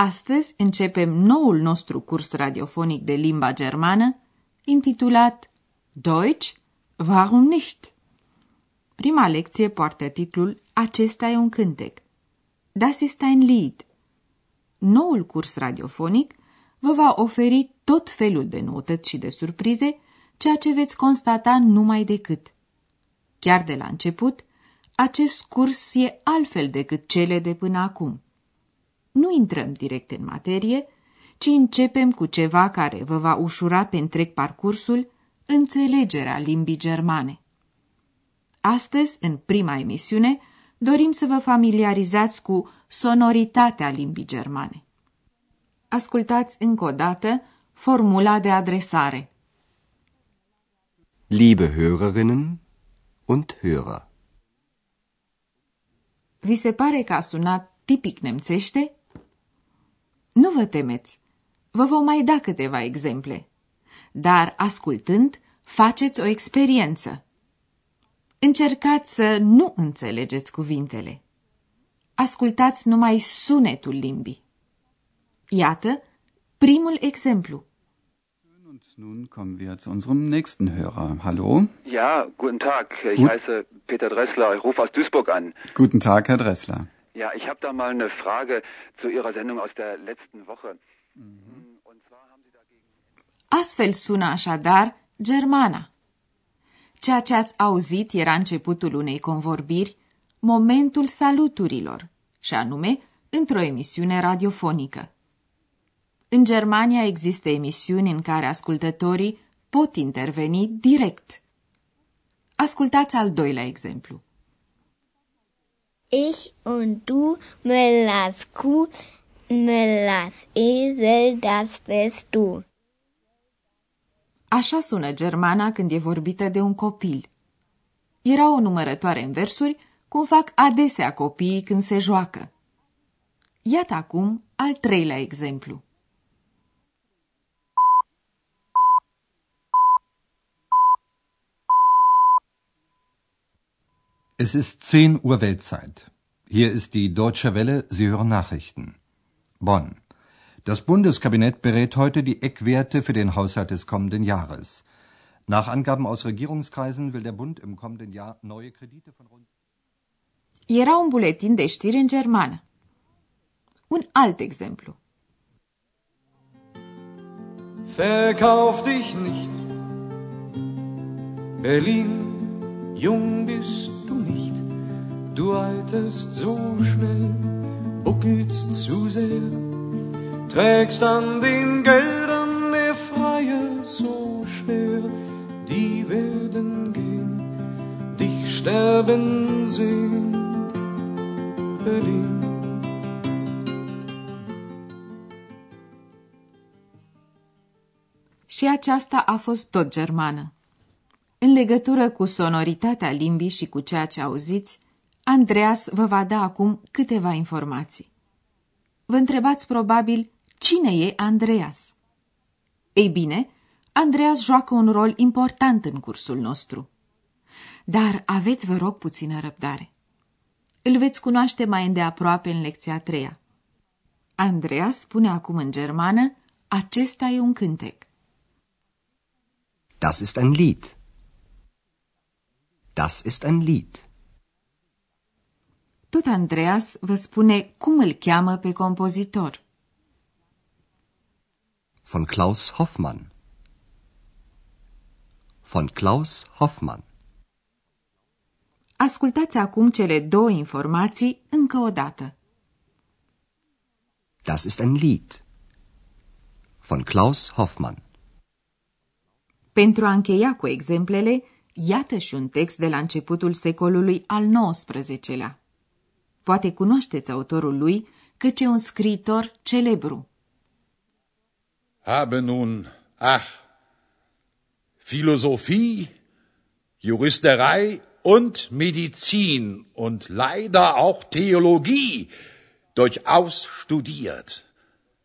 Astăzi începem noul nostru curs radiofonic de limba germană, intitulat Deutsch, warum nicht? Prima lecție poartă titlul Acesta e un cântec. Das ist ein Lied. Noul curs radiofonic vă va oferi tot felul de noutăți și de surprize, ceea ce veți constata numai decât. Chiar de la început, acest curs e altfel decât cele de până acum. Nu intrăm direct în materie, ci începem cu ceva care vă va ușura pe întreg parcursul înțelegerea limbii germane. Astăzi, în prima emisiune, dorim să vă familiarizați cu sonoritatea limbii germane. Ascultați încă o dată formula de adresare. Liebe Hörerinnen und Hörer. Vi se pare că a sunat tipic nemțește? Nu vă temeți, vă vom mai da câteva exemple. Dar, ascultând, faceți o experiență. Încercați să nu înțelegeți cuvintele. Ascultați numai sunetul limbii. Iată primul exemplu. Und nun kommen wir zu unserem nächsten Hörer. Hallo. Ja, guten Tag. Ich Gut. heiße Peter Dressler. Ich rufe aus Duisburg an. Guten Tag, Herr Dressler. Ja, ich habe da mal eine Frage zu Ihrer Sendung aus der letzten Woche. Und zwar haben Sie dagegen. Astfel sună așadar germana. Ceea ce ați auzit era începutul unei convorbiri, momentul saluturilor, și anume într-o emisiune radiofonică. În Germania există emisiuni în care ascultătorii pot interveni direct. Ascultați al doilea exemplu. Ich und du, Müllers Kuh, Müllers Esel, das bist du. Așa sună germana când e vorbită de un copil. Era o numărătoare în versuri, cum fac adesea copiii când se joacă. Iată acum al treilea exemplu. Es ist 10 Uhr Weltzeit. Hier ist die Deutsche Welle, Sie hören Nachrichten. Bonn. Das Bundeskabinett berät heute die Eckwerte für den Haushalt des kommenden Jahres. Nach Angaben aus Regierungskreisen will der Bund im kommenden Jahr neue Kredite von rund Era un buletin de știri în germană. Un alt exemplu. Verkauf dich nicht. Berlin, jung bist du nicht. Du alterst so schnell, buckelst zu sehr, trägst an den Geldern der Freier so schwer. Die werden gehen, dich sterben sehen. Berlin. Și aceasta a fost tot germană. În legătură cu sonoritatea limbii și cu ceea ce auziți, Andreas vă va da acum câteva informații. Vă întrebați probabil cine e Andreas. Ei bine, Andreas joacă un rol important în cursul nostru. Dar aveți, vă rog, puțină răbdare. Îl veți cunoaște mai îndeaproape în lecția a treia. Andreas spune acum în germană, acesta e un cântec. Das ist ein Lied. Das ist ein Lied. Tot Andreas vă spune cum îl cheamă pe compozitor. Von Klaus Hoffmann. Von Klaus Hoffmann. Ascultați acum cele două informații încă o dată. Das ist ein Lied. Von Klaus Hoffmann. Pentru a încheia cu exemplele, iată și un text de la începutul secolului al XIX-lea. Poate cunoașteți autorul lui, căci e un scriitor celebru. Habe nun, ach, Philosophie, Juristerei und Medizin und leider auch Theologie durchaus studiert,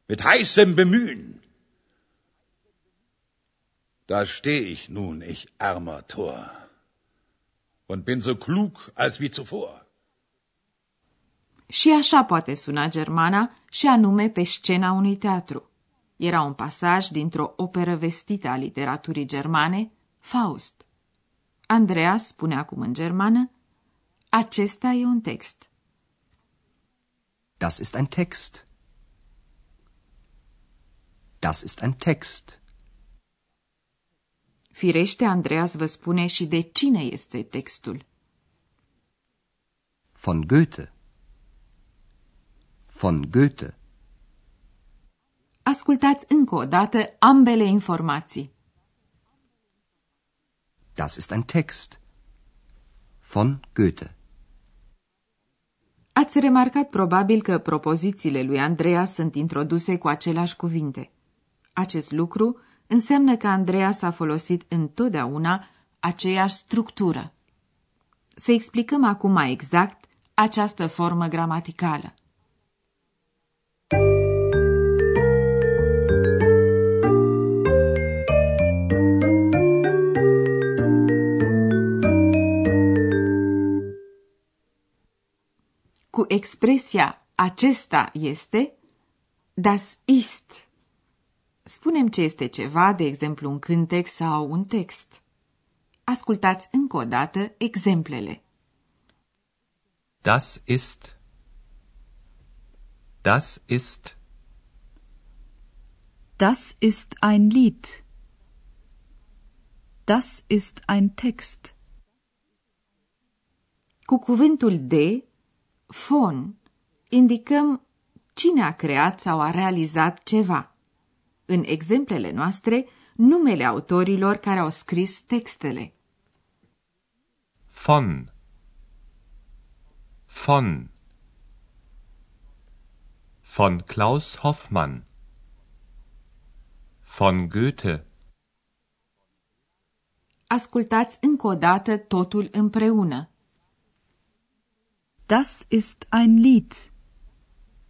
mit heißem Bemühen. Da steh ich nun, ich armer Tor, und bin so klug als wie zuvor. Și așa poate suna germana, și anume pe scena unui teatru. Era un pasaj dintr-o operă vestită a literaturii germane, Faust. Andreas spune acum în germană, acesta e un text. Das ist ein Text. Das ist ein Text. Firește, Andreas vă spune și de cine este textul. Von Goethe. Von Goethe. Ascultați încă o dată ambele informații. Das ist ein Text. Von Goethe. Ați remarcat probabil că propozițiile lui Andreea sunt introduse cu aceleași cuvinte. Acest lucru înseamnă că Andreea s-a folosit întotdeauna aceeași structură. Să explicăm acum mai exact această formă gramaticală. cu expresia acesta este, das ist. Spunem ce este ceva, de exemplu un cântec sau un text. Ascultați încă o dată exemplele. Das ist. Das ist. Das ist ein Lied. Das ist ein Text. Cu cuvântul de fon, indicăm cine a creat sau a realizat ceva. În exemplele noastre, numele autorilor care au scris textele. Von. Von. Von Klaus Hoffmann. Von Goethe. Ascultați încă o dată totul împreună. Das ist ein Lied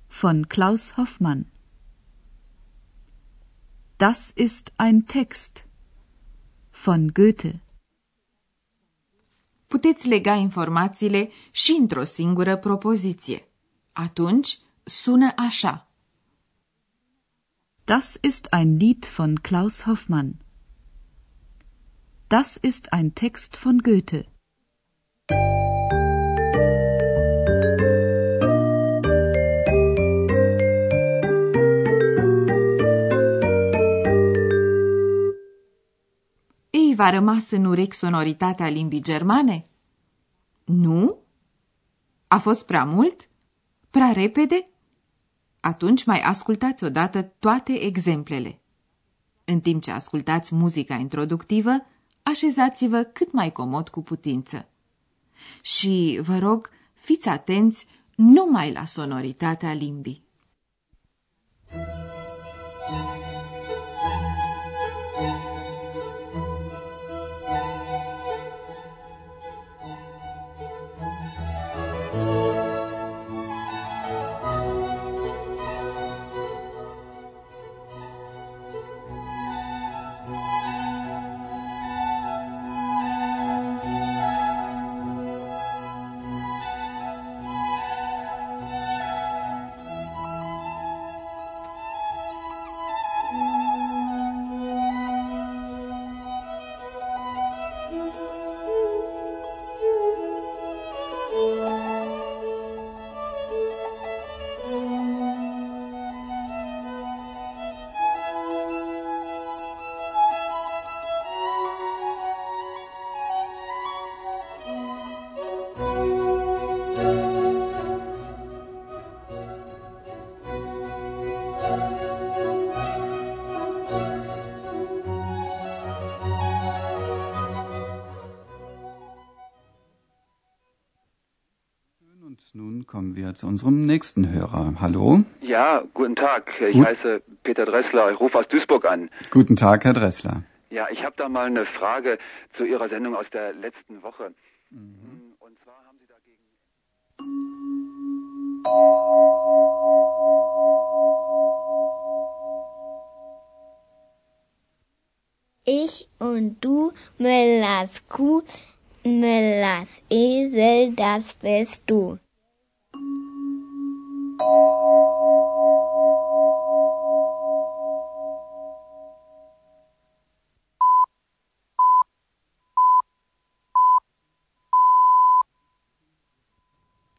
von Klaus Hoffmann. Das ist ein Text von Goethe. Puteți lega informațiile și într-o singură propoziție. Atunci sună așa. Das ist ein Lied von Klaus Hoffmann. Das ist ein Text von Goethe. V-a rămas în urechi sonoritatea limbii germane? Nu? A fost prea mult? Prea repede? Atunci mai ascultați odată toate exemplele. În timp ce ascultați muzica introductivă, așezați-vă cât mai comod cu putință. Și, vă rog, fiți atenți numai la sonoritatea limbii. Und nun kommen wir zu unserem nächsten Hörer. Hallo? Ja, guten Tag. Ich Gut. heiße Peter Dressler. Ich rufe aus Duisburg an. Guten Tag, Herr Dressler. Ja, ich habe da mal eine Frage zu Ihrer Sendung aus der letzten Woche. Und zwar haben Sie dagegen. Ich und du, Müllers Kuh, Müllers Esel, das bist du.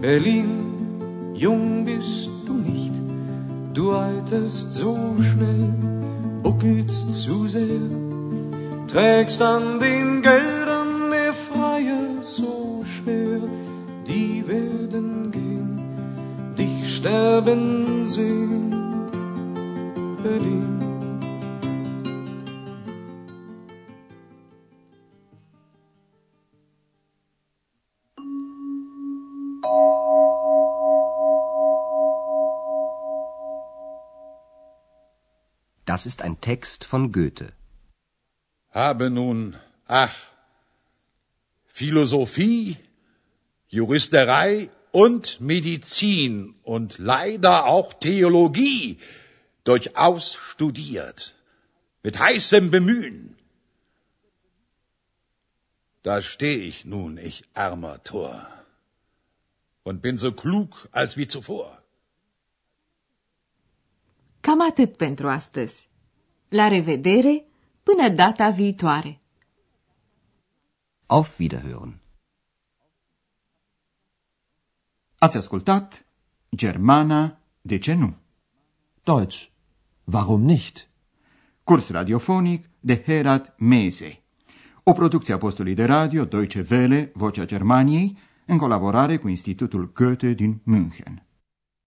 Berlin, jung bist du nicht. Du alterst so schnell, buckelst zu sehr, trägst an den Geldern der Freie so schwer. Die werden gehen, dich sterben sehen. Berlin. Das ist ein Text von Goethe. Habe nun, ach, Philosophie, Juristerei und Medizin und leider auch Theologie durchaus studiert, mit heißem Bemühen. Da steh ich nun, ich armer Tor, und bin so klug als wie zuvor. Cam atât pentru astăzi. La revedere, până data viitoare. Auf Wiederhören. Ați ascultat Germana, de ce nu? Deutsch. Warum nicht? Curs radiofonic de Herat Mese. O producție a postului de radio Deutsche Welle, Vocea Germaniei, în colaborare cu Institutul Goethe din München.